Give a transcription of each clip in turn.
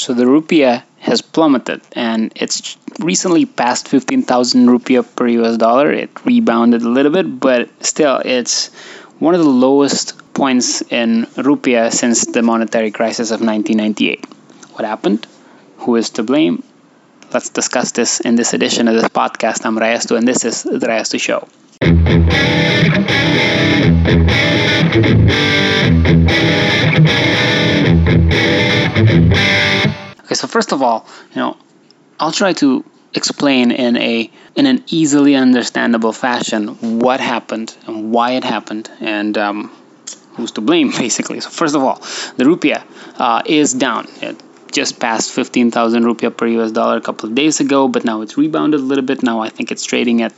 So the rupiah has plummeted and it's recently passed 15,000 rupiah per US dollar. It rebounded a little bit, but still it's one of the lowest points in rupiah since the monetary crisis of 1998. What happened? Who is to blame? Let's discuss this in this edition of this podcast. I'm Rayastu, and this is the Rayastu Show. Okay, so first of all, you know, I'll try to explain in a in an easily understandable fashion what happened and why it happened and um, who's to blame, basically. So first of all, the rupiah uh, is down. It just passed 15,000 rupiah per US dollar a couple of days ago, but now it's rebounded a little bit. Now I think it's trading at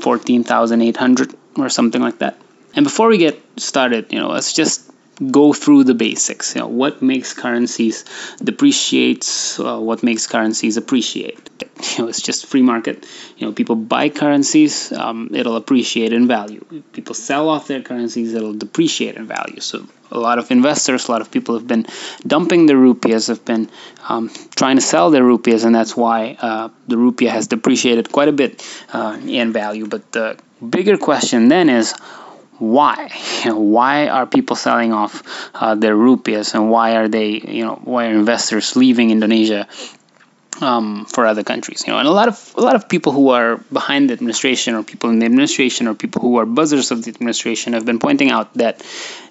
14,800 or something like that. And before we get started, you know, let's just go through the basics. You know, what makes currencies depreciate? Uh, what makes currencies appreciate? You know, it's just free market. You know, people buy currencies, um, it'll appreciate in value. People sell off their currencies, it'll depreciate in value. So a lot of investors, a lot of people have been dumping their rupees, have been um, trying to sell their rupees, and that's why uh, the rupee has depreciated quite a bit uh, in value. But the bigger question then is why? Why are people selling off uh, their rupees and why are they you know why are investors leaving Indonesia um, for other countries? You know and a lot of a lot of people who are behind the administration or people in the administration or people who are buzzers of the administration have been pointing out that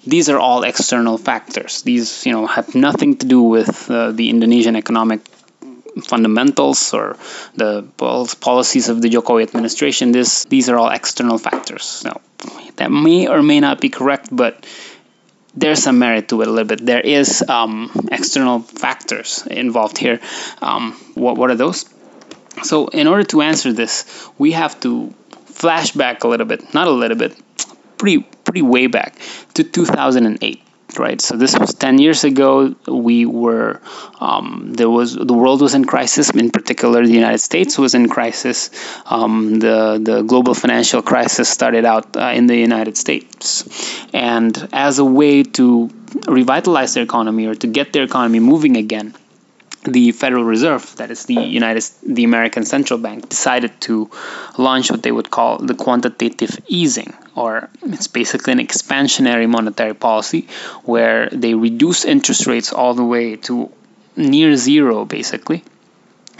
these are all external factors. These you know have nothing to do with uh, the Indonesian economic fundamentals or the policies of the Jokowi administration. This these are all external factors. Now, that may or may not be correct, but there's some merit to it a little bit. There is um, external factors involved here. Um, what what are those? So, in order to answer this, we have to flash back a little bit, not a little bit, pretty pretty way back to 2008 right? So this was 10 years ago. We were, um, there was, the world was in crisis. In particular, the United States was in crisis. Um, the, the global financial crisis started out uh, in the United States. And as a way to revitalize their economy or to get their economy moving again, the Federal Reserve, that is the United, the American Central Bank, decided to launch what they would call the quantitative easing, or it's basically an expansionary monetary policy where they reduce interest rates all the way to near zero, basically,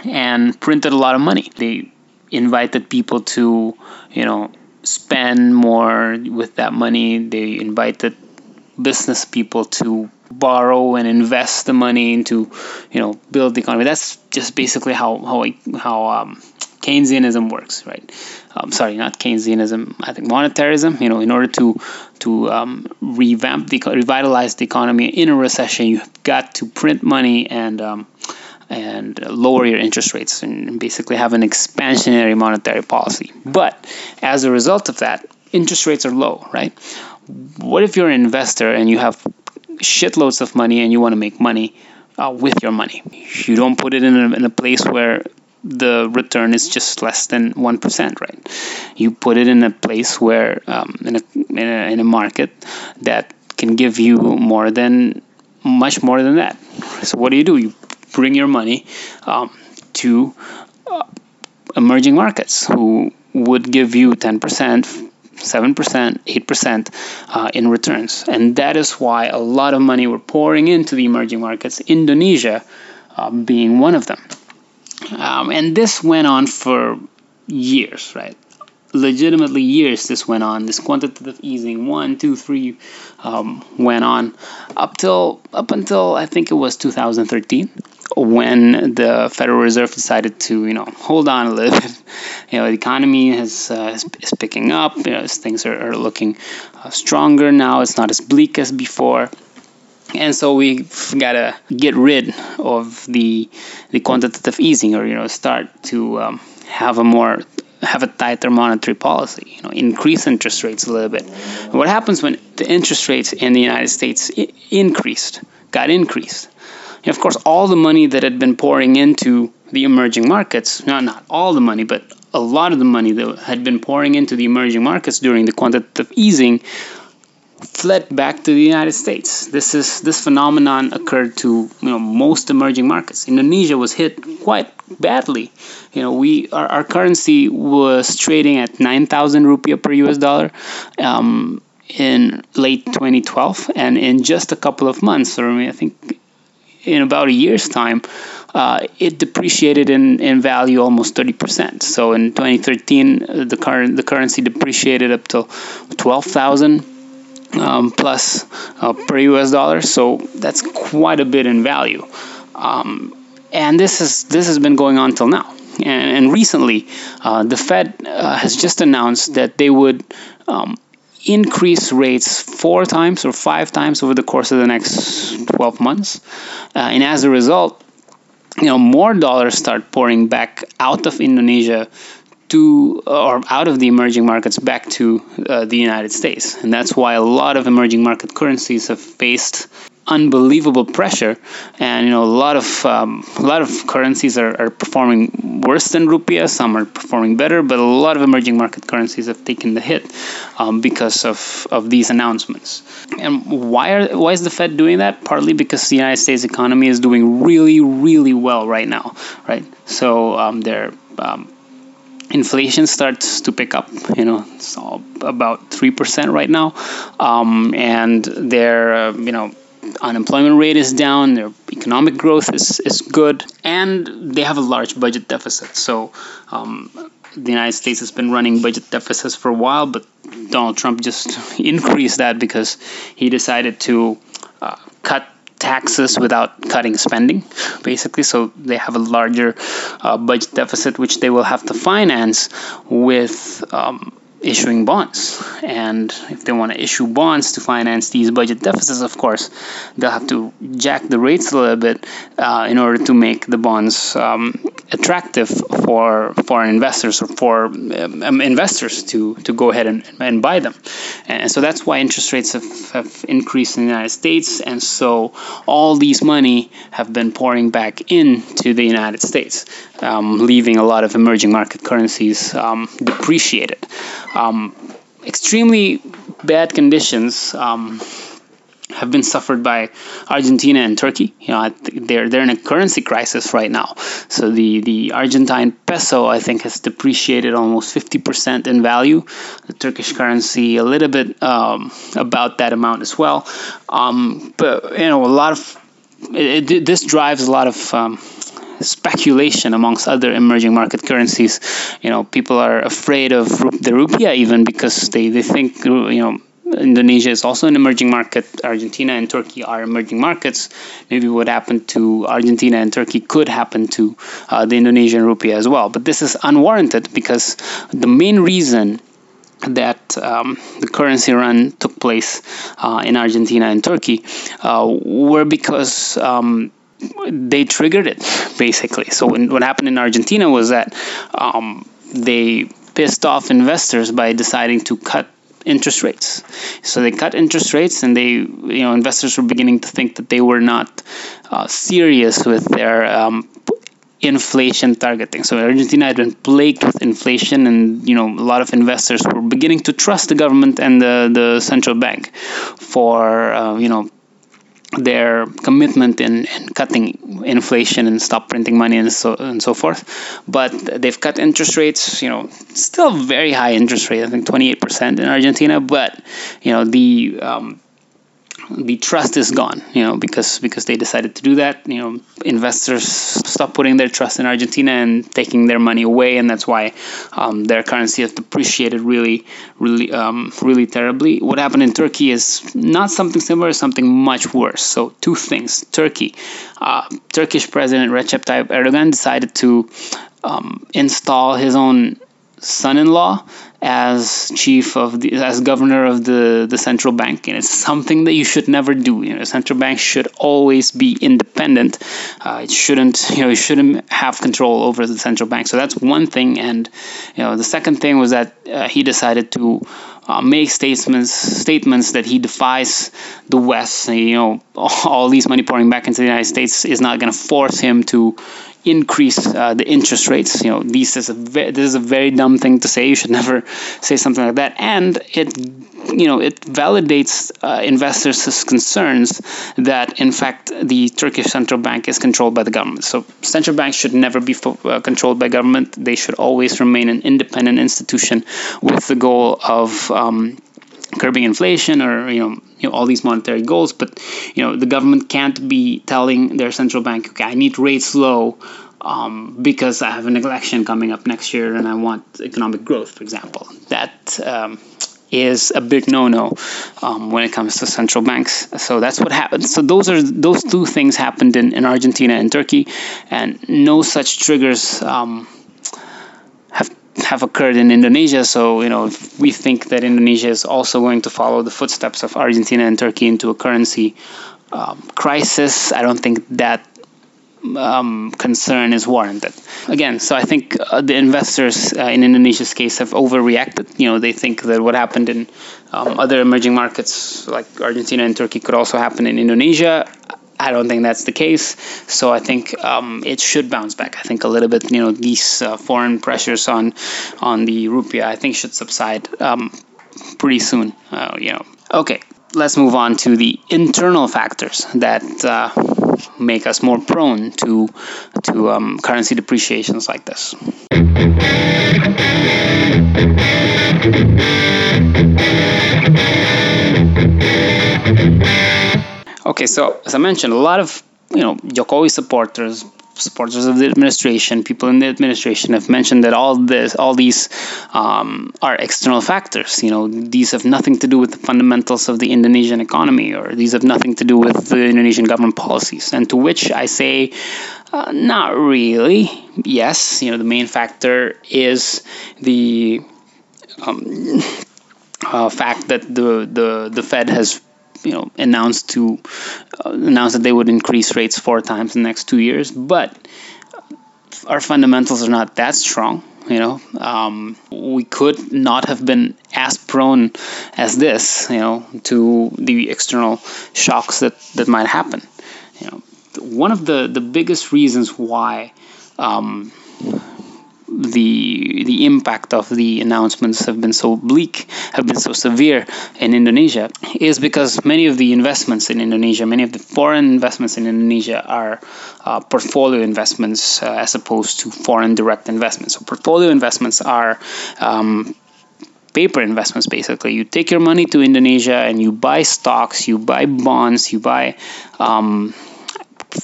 and printed a lot of money. They invited people to, you know, spend more with that money. They invited business people to borrow and invest the money into, you know, build the economy. That's just basically how how how um, Keynesianism works, right? Um, sorry, not Keynesianism. I think monetarism. You know, in order to to um, revamp the revitalize the economy in a recession, you've got to print money and um, and lower your interest rates and basically have an expansionary monetary policy. But as a result of that, interest rates are low, right? What if you're an investor and you have shitloads of money and you want to make money uh, with your money? You don't put it in a, in a place where the return is just less than 1%, right? You put it in a place where, um, in, a, in, a, in a market that can give you more than, much more than that. So, what do you do? You bring your money um, to uh, emerging markets who would give you 10%, 7%, 8% uh, in returns. And that is why a lot of money were pouring into the emerging markets, Indonesia uh, being one of them. Um, and this went on for years, right? Legitimately years this went on. This quantitative easing, one, two, three, um, went on up till up until I think it was 2013 when the Federal Reserve decided to, you know, hold on a little bit. You know, the economy uh, is, is, picking up. You know, things are, are looking uh, stronger now. It's not as bleak as before. And so we gotta get rid of the the quantitative easing, or you know, start to um, have a more have a tighter monetary policy. You know, increase interest rates a little bit. And what happens when the interest rates in the United States increased, got increased? And of course, all the money that had been pouring into the emerging markets, not, not all the money, but a lot of the money that had been pouring into the emerging markets during the quantitative easing fled back to the United States. This is this phenomenon occurred to you know most emerging markets. Indonesia was hit quite badly. You know, we our, our currency was trading at nine thousand rupiah per US dollar. Um, in late 2012, and in just a couple of months, or I think in about a year's time, uh, it depreciated in, in value almost 30%. So in 2013, the current the currency depreciated up to 12,000 um, plus uh, per US dollar. So that's quite a bit in value. Um, and this is this has been going on till now. And, and recently, uh, the Fed uh, has just announced that they would um, increase rates four times or five times over the course of the next 12 months. Uh, and as a result, you know, more dollars start pouring back out of Indonesia to or out of the emerging markets back to uh, the United States, and that's why a lot of emerging market currencies have faced unbelievable pressure, and you know a lot of um, a lot of currencies are, are performing worse than rupiah. Some are performing better, but a lot of emerging market currencies have taken the hit um, because of, of these announcements. And why are why is the Fed doing that? Partly because the United States economy is doing really really well right now, right? So um, they're um, inflation starts to pick up. You know, it's about three percent right now, um, and they're uh, you know unemployment rate is down, their economic growth is, is good, and they have a large budget deficit. So um, the United States has been running budget deficits for a while, but Donald Trump just increased that because he decided to uh, cut taxes without cutting spending, basically. So they have a larger uh, budget deficit, which they will have to finance with. Um, issuing bonds. And if they want to issue bonds to finance these budget deficits, of course, they'll have to jack the rates a little bit uh, in order to make the bonds um, attractive for foreign investors or for um, investors to, to go ahead and, and buy them. And so that's why interest rates have, have increased in the United States. And so all these money have been pouring back into the United States, um, leaving a lot of emerging market currencies um, depreciated um, extremely bad conditions um, have been suffered by Argentina and Turkey. You know, they're they're in a currency crisis right now. So the the Argentine peso, I think, has depreciated almost 50% in value. The Turkish currency, a little bit um, about that amount as well. Um, but you know, a lot of it, it, this drives a lot of um, speculation amongst other emerging market currencies. You know, people are afraid of the rupiah even because they, they think, you know, Indonesia is also an emerging market. Argentina and Turkey are emerging markets. Maybe what happened to Argentina and Turkey could happen to uh, the Indonesian rupiah as well. But this is unwarranted because the main reason that um, the currency run took place uh, in Argentina and Turkey uh, were because um, they triggered it basically. So when, what happened in Argentina was that um, they pissed off investors by deciding to cut interest rates. So they cut interest rates, and they, you know, investors were beginning to think that they were not uh, serious with their um, inflation targeting. So Argentina had been plagued with inflation, and you know, a lot of investors were beginning to trust the government and the the central bank for uh, you know their commitment in, in, cutting inflation and stop printing money and so and so forth. But they've cut interest rates, you know, still very high interest rate, I think 28% in Argentina. But you know the um, the trust is gone, you know, because because they decided to do that. You know, investors stop putting their trust in Argentina and taking their money away, and that's why um, their currency has depreciated really, really, um, really terribly. What happened in Turkey is not something similar, something much worse. So two things: Turkey, uh, Turkish President Recep Tayyip Erdogan decided to um, install his own son-in-law as chief of the as governor of the the central bank. And it's something that you should never do. You know central bank should always be independent. Uh, it shouldn't you know you shouldn't have control over the central bank. So that's one thing. And you know the second thing was that uh, he decided to uh, make statements statements that he defies the West. You know, all these money pouring back into the United States is not going to force him to increase uh, the interest rates. You know, this is a ve- this is a very dumb thing to say. You should never say something like that. And it you know it validates uh, investors' concerns that in fact the Turkish central bank is controlled by the government. So central banks should never be fo- uh, controlled by government. They should always remain an independent institution with the goal of um, curbing inflation or you know, you know all these monetary goals but you know the government can't be telling their central bank okay I need rates low um, because I have an election coming up next year and I want economic growth for example that um, is a big no-no um, when it comes to central banks. So that's what happened. So those are those two things happened in, in Argentina and Turkey, and no such triggers um, have occurred in Indonesia. So you know we think that Indonesia is also going to follow the footsteps of Argentina and Turkey into a currency um, crisis. I don't think that um, concern is warranted. Again, so I think uh, the investors uh, in Indonesia's case have overreacted. You know, they think that what happened in um, other emerging markets like Argentina and Turkey could also happen in Indonesia. I don't think that's the case. So I think um, it should bounce back. I think a little bit, you know, these uh, foreign pressures on on the rupiah, I think, should subside um, pretty soon. Uh, you know, okay. Let's move on to the internal factors that uh, make us more prone to to um, currency depreciations like this. Okay, so as I mentioned, a lot of you know Jokowi supporters, supporters of the administration, people in the administration have mentioned that all this, all these um, are external factors. You know, these have nothing to do with the fundamentals of the Indonesian economy, or these have nothing to do with the Indonesian government policies. And to which I say, uh, not really. Yes, you know, the main factor is the um, uh, fact that the, the the Fed has you know announced to uh, announce that they would increase rates four times in the next two years, but our fundamentals are not that strong. You know, um, we could not have been as prone as this, you know, to the external shocks that that might happen. You know, one of the the biggest reasons why um, the the impact of the announcements have been so bleak, have been so severe in Indonesia, is because many of the investments in Indonesia, many of the foreign investments in Indonesia are uh, portfolio investments uh, as opposed to foreign direct investments. So portfolio investments are um, paper investments basically you take your money to indonesia and you buy stocks you buy bonds you buy um,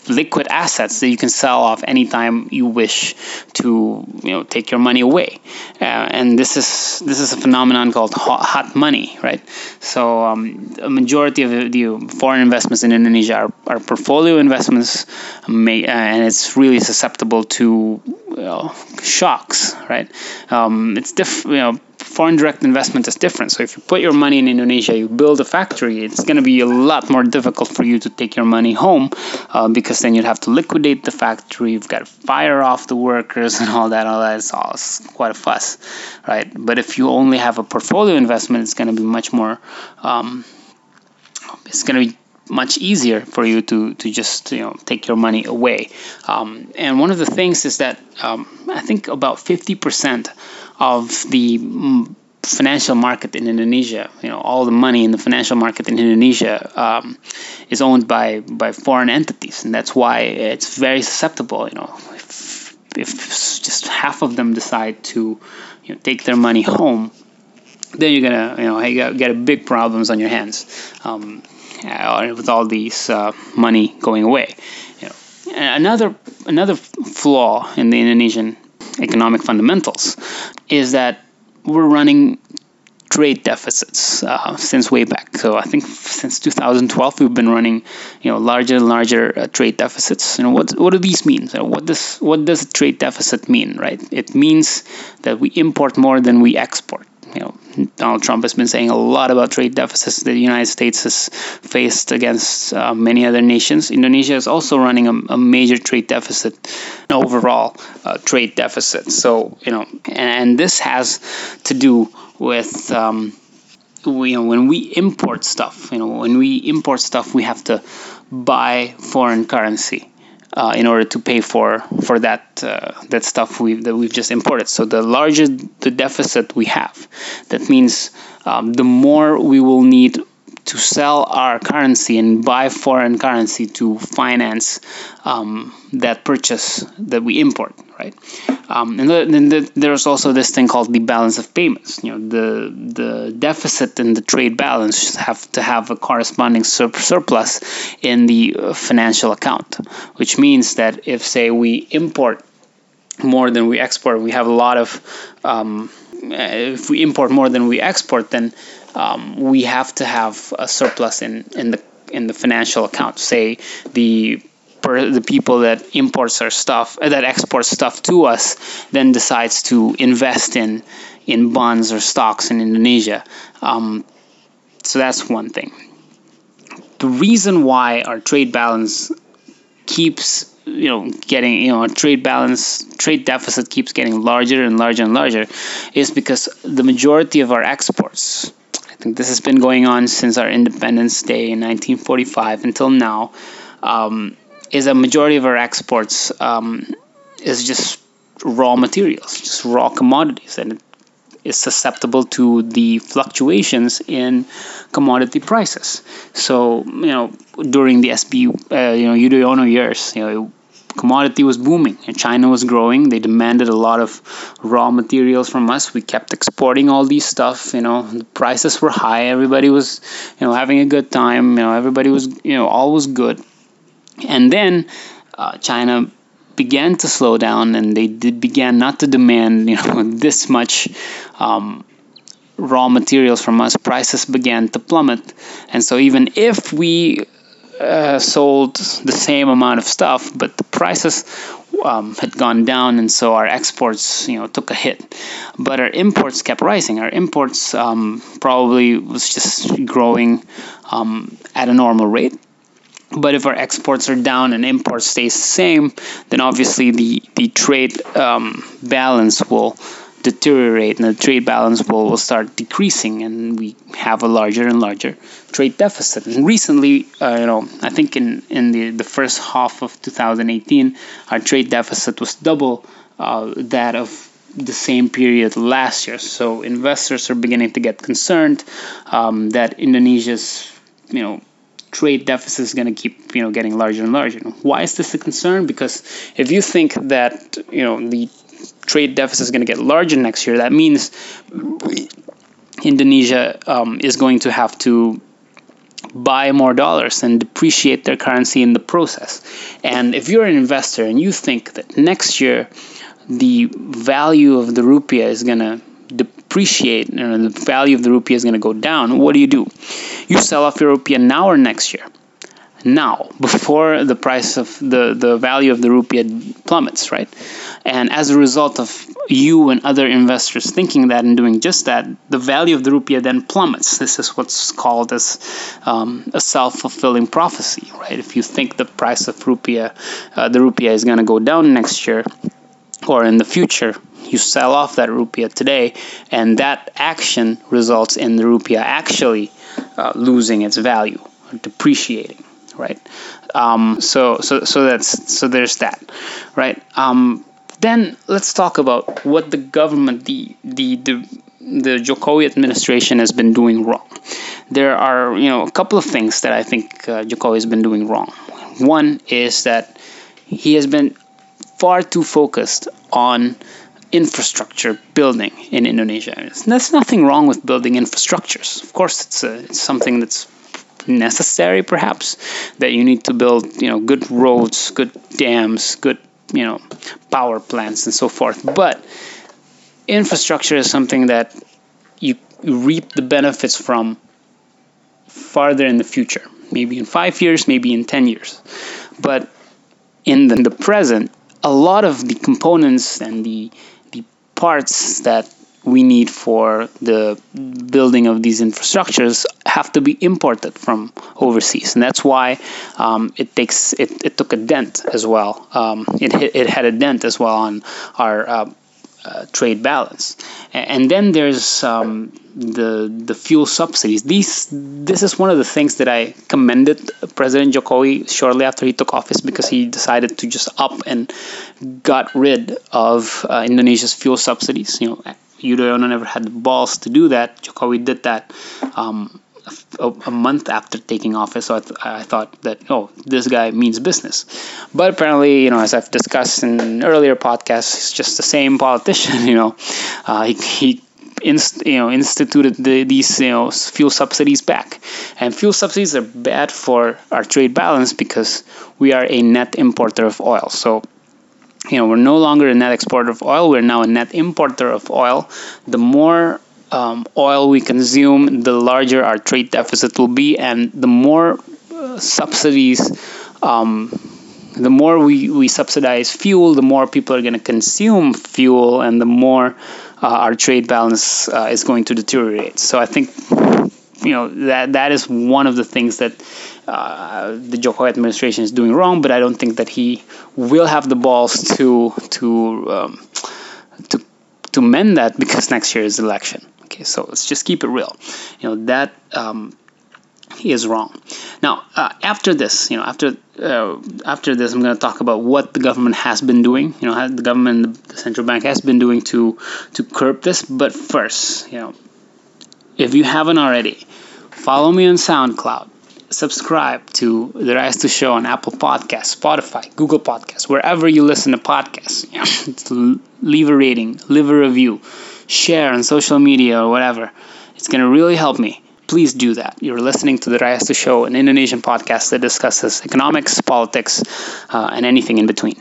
liquid assets that you can sell off anytime you wish to you know take your money away. Uh, and this is this is a phenomenon called hot, money right? So um, a majority of the foreign investments in Indonesia are, are portfolio investments may, uh, and it's really susceptible to you know, shocks right? Um, it's different you know foreign direct investment is different. So if you put your money in Indonesia, you build a factory, it's going to be a lot more difficult for you to take your money home uh, because then you'd have to liquidate the factory. You've got to fire off the workers and all that. All that is all quite a fuss, right? But if you only have a portfolio investment, it's going to be much more. Um, it's going to be much easier for you to, to just you know take your money away. Um, and one of the things is that um, I think about 50% of the mm, financial market in Indonesia, you know, all the money in the financial market in Indonesia um, is owned by by foreign entities, and that's why it's very susceptible. You know, if, if just half of them decide to you know, take their money home, then you're gonna you know you get big problems on your hands um, with all these uh, money going away. You know, another another flaw in the Indonesian economic fundamentals is that we're running trade deficits uh, since way back. So I think since 2012 we've been running, you know, larger and larger uh, trade deficits. Know, what what do these mean? So what does what does a trade deficit mean? Right? It means that we import more than we export you know, Donald Trump has been saying a lot about trade deficits that the United States has faced against uh, many other nations. Indonesia is also running a, a major trade deficit, an overall uh, trade deficit. So, you know, and, and this has to do with, um, we, you know, when we import stuff, you know, when we import stuff, we have to buy foreign currency. Uh, in order to pay for for that uh, that stuff we that we've just imported. So the larger the deficit we have, that means um, the more we will need to sell our currency and buy foreign currency to finance um, that purchase that we import, right? Um, and then the, there's also this thing called the balance of payments. You know, the the deficit in the trade balance have to have a corresponding sur- surplus in the uh, financial account, which means that if say we import more than we export, we have a lot of um, if we import more than we export, then um, we have to have a surplus in, in the in the financial account. Say the per, the people that imports our stuff uh, that exports stuff to us then decides to invest in in bonds or stocks in Indonesia. Um, so that's one thing. The reason why our trade balance keeps you know getting you know trade balance trade deficit keeps getting larger and larger and larger is because the majority of our exports think this has been going on since our Independence Day in 1945 until now. Um, is a majority of our exports um, is just raw materials, just raw commodities, and it is susceptible to the fluctuations in commodity prices. So, you know, during the SB, uh, you know, Yudhoyono years, you know, commodity was booming and China was growing. They demanded a lot of raw materials from us. We kept exporting all these stuff. You know, the prices were high. Everybody was, you know, having a good time. You know, everybody was, you know, all was good. And then uh, China began to slow down, and they did, began not to demand, you know, this much. Um, raw materials from us prices began to plummet and so even if we uh, sold the same amount of stuff, but the prices um, had gone down, and so our exports, you know, took a hit. But our imports kept rising. Our imports um, probably was just growing um, at a normal rate. But if our exports are down and imports stays the same, then obviously the the trade um, balance will deteriorate and the trade balance will, will start decreasing and we have a larger and larger trade deficit. And recently, uh, you know, I think in, in the, the first half of 2018, our trade deficit was double uh, that of the same period last year. So investors are beginning to get concerned um, that Indonesia's, you know, trade deficit is going to keep you know getting larger and larger. Why is this a concern? Because if you think that you know the trade deficit is going to get larger next year, that means Indonesia um, is going to have to buy more dollars and depreciate their currency in the process. And if you're an investor and you think that next year the value of the rupiah is going to depreciate, and the value of the rupiah is going to go down, what do you do? You sell off your rupiah now or next year? Now, before the price of the, the value of the rupiah plummets, right? And as a result of you and other investors thinking that and doing just that, the value of the rupiah then plummets. This is what's called as um, a self-fulfilling prophecy, right? If you think the price of rupiah, uh, the rupiah is going to go down next year or in the future, you sell off that rupiah today, and that action results in the rupiah actually uh, losing its value, depreciating right? Um, so so so that's so there's that, right? Um, then let's talk about what the government, the the the the Jokowi administration has been doing wrong. There are, you know, a couple of things that I think uh, Jokowi has been doing wrong. One is that he has been far too focused on infrastructure building in Indonesia. There's nothing wrong with building infrastructures. Of course, it's, a, it's something that's necessary, perhaps, that you need to build, you know, good roads, good dams, good you know power plants and so forth. But infrastructure is something that you, reap the benefits from farther in the future maybe in five years maybe in 10 years. But in the, in the present a lot of the components and the the parts that we need for the building of these infrastructures have to be imported from overseas, and that's why um, it takes it, it took a dent as well. Um, it it had a dent as well on our uh, uh, trade balance. And then there's um, the the fuel subsidies. These this is one of the things that I commended President Jokowi shortly after he took office because he decided to just up and got rid of uh, Indonesia's fuel subsidies. You know, Yudhoyono never had the balls to do that. Jokowi did that. Um, a, a, month after taking office, so I, th- I, thought that oh, this guy means business. But apparently, you know, as I've discussed in earlier podcasts, he's just the same politician. You know, uh, he, he inst, you know instituted the, these you know fuel subsidies back, and fuel subsidies are bad for our trade balance because we are a net importer of oil. So you know we're no longer a net exporter of oil; we're now a net importer of oil. The more um, oil we consume, the larger our trade deficit will be, and the more uh, subsidies. Um, the more we, we subsidize fuel, the more people are going to consume fuel, and the more uh, our trade balance uh, is going to deteriorate. So I think you know that that is one of the things that uh, the Jokowi administration is doing wrong. But I don't think that he will have the balls to to um, to to mend that because next year is election. Okay, so let's just keep it real. You know that um, he is wrong. Now, uh, after this, you know, after uh, after this, I'm going to talk about what the government has been doing. You know, the government, the central bank has been doing to to curb this. But first, you know, if you haven't already, follow me on SoundCloud. Subscribe to the Rayastu Show on Apple Podcasts, Spotify, Google Podcasts, wherever you listen to podcasts. Leave a rating, leave a review, share on social media or whatever. It's going to really help me please do that. You're listening to the Rayastu Show, an Indonesian podcast that discusses economics, politics, uh, and anything in between.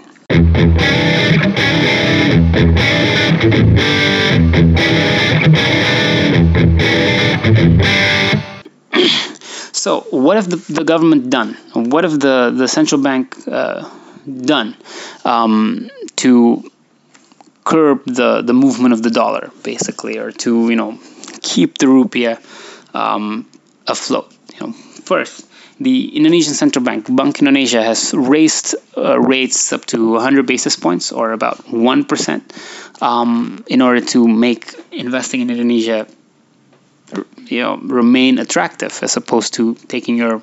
So, what have the, the government done? What have the, the central bank uh, done um, to curb the, the movement of the dollar, basically, or to you know keep the rupiah um, afloat. You know, first, the Indonesian central bank, Bank Indonesia, has raised uh, rates up to 100 basis points, or about one percent, um, in order to make investing in Indonesia, you know, remain attractive as opposed to taking your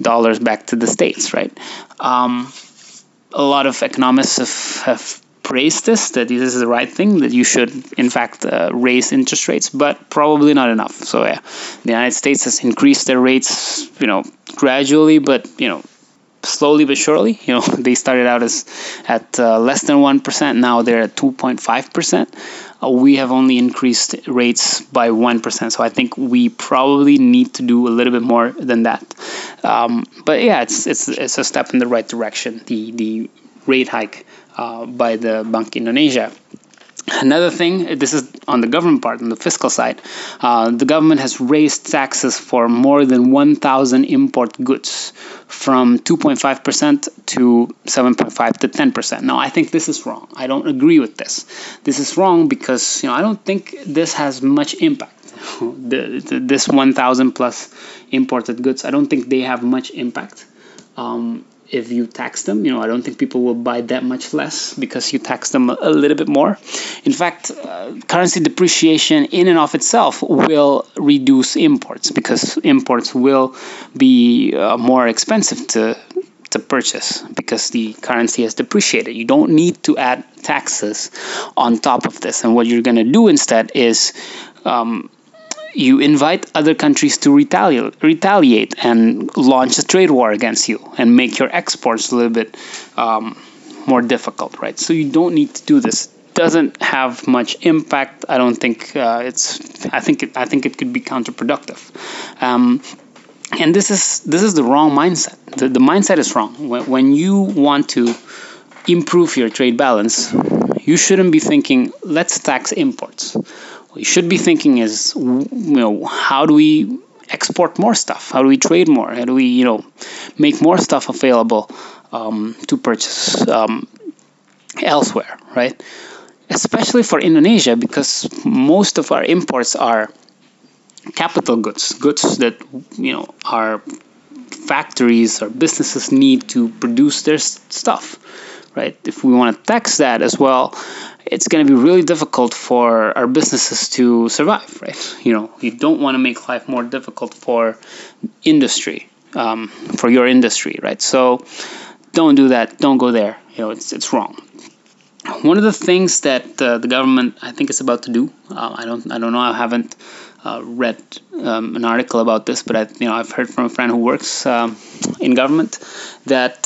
dollars back to the states, right? Um, a lot of economists have, have praise this that this is the right thing that you should in fact uh, raise interest rates but probably not enough so yeah the united states has increased their rates you know gradually but you know slowly but surely you know they started out as at uh, less than 1% now they're at 2.5% uh, we have only increased rates by 1% so i think we probably need to do a little bit more than that um, but yeah it's, it's it's a step in the right direction the the rate hike uh, by the Bank Indonesia. Another thing, this is on the government part, on the fiscal side, uh, the government has raised taxes for more than 1,000 import goods from 2.5% to 7.5 to 10%. Now, I think this is wrong. I don't agree with this. This is wrong because you know I don't think this has much impact. the, the, this 1,000 plus imported goods, I don't think they have much impact. Um, if you tax them. You know, I don't think people will buy that much less because you tax them a, little bit more. In fact, uh, currency depreciation in and of itself will reduce imports because imports will be uh, more expensive to to purchase because the currency has depreciated. You don't need to add taxes on top of this. And what you're going to do instead is um, you invite other countries to retaliate, retaliate and launch a trade war against you and make your exports a little bit um, more difficult, right? So you don't need to do this. Doesn't have much impact. I don't think uh, it's. I think it, I think it could be counterproductive. Um, and this is this is the wrong mindset. The, the mindset is wrong. When, when you want to improve your trade balance, you shouldn't be thinking, let's tax imports should be thinking is, you know, how do we export more stuff? How do we trade more? How do we, you know, make more stuff available um, to purchase um, elsewhere, right? Especially for Indonesia, because most of our imports are capital goods, goods that you know our factories or businesses need to produce their stuff right? If we want to tax that as well, it's going to be really difficult for our businesses to survive, right? You know, you don't want to make life more difficult for industry, um, for your industry, right? So don't do that. Don't go there. You know, it's it's wrong. One of the things that uh, the government, I think, is about to do. Uh, I don't, I don't know. I haven't uh, read um, an article about this, but I, you know, I've heard from a friend who works um, in government that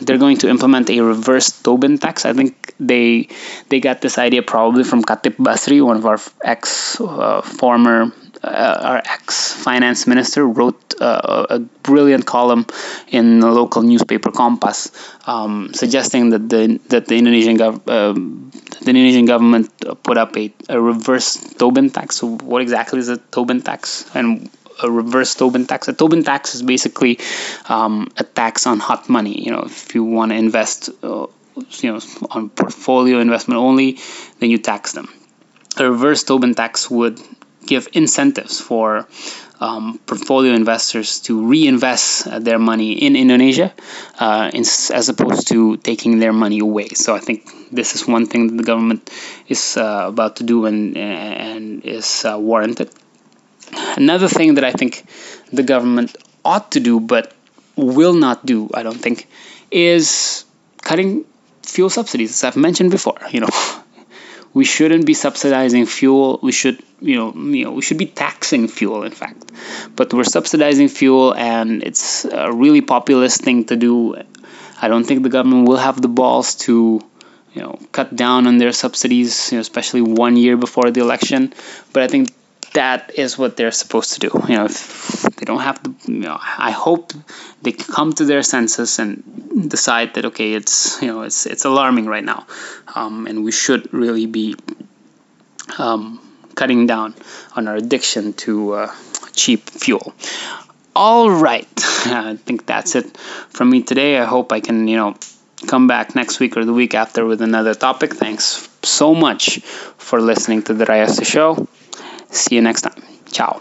they're going to implement a reverse Tobin tax. I think they they got this idea probably from Chatib Basri, one of our ex uh, former uh, our ex finance minister wrote uh, a brilliant column in the local newspaper Kompas, um, suggesting that the that the Indonesian gov- uh, the Indonesian government put up a, a reverse Tobin tax. So what exactly is a Tobin tax and a reverse Tobin tax. A Tobin tax is basically um, a tax on hot money. You know, if you want to invest, uh, you know, on portfolio investment only, then you tax them. A reverse Tobin tax would give incentives for um, portfolio investors to reinvest uh, their money in Indonesia uh, as opposed to taking their money away. So I think this is one thing that the government is uh, about to do and, and is uh, warranted. Another thing that I think the government ought to do but will not do, I don't think, is cutting fuel subsidies, as I've mentioned before. You know, we shouldn't be subsidizing fuel. We should, you know, you know, we should be taxing fuel, in fact. But we're subsidizing fuel, and it's a really populist thing to do. I don't think the government will have the balls to, you know, cut down on their subsidies, you know, especially one year before the election. But I think that is what they're supposed to do. You know, if they don't have the, you know, I hope they come to their senses and decide that okay, it's you know, it's it's alarming right now, um, and we should really be um, cutting down on our addiction to uh, cheap fuel. All right, I think that's it from me today. I hope I can you know come back next week or the week after with another topic. Thanks so much for listening to the Rayastu Show. See you next time. Ciao.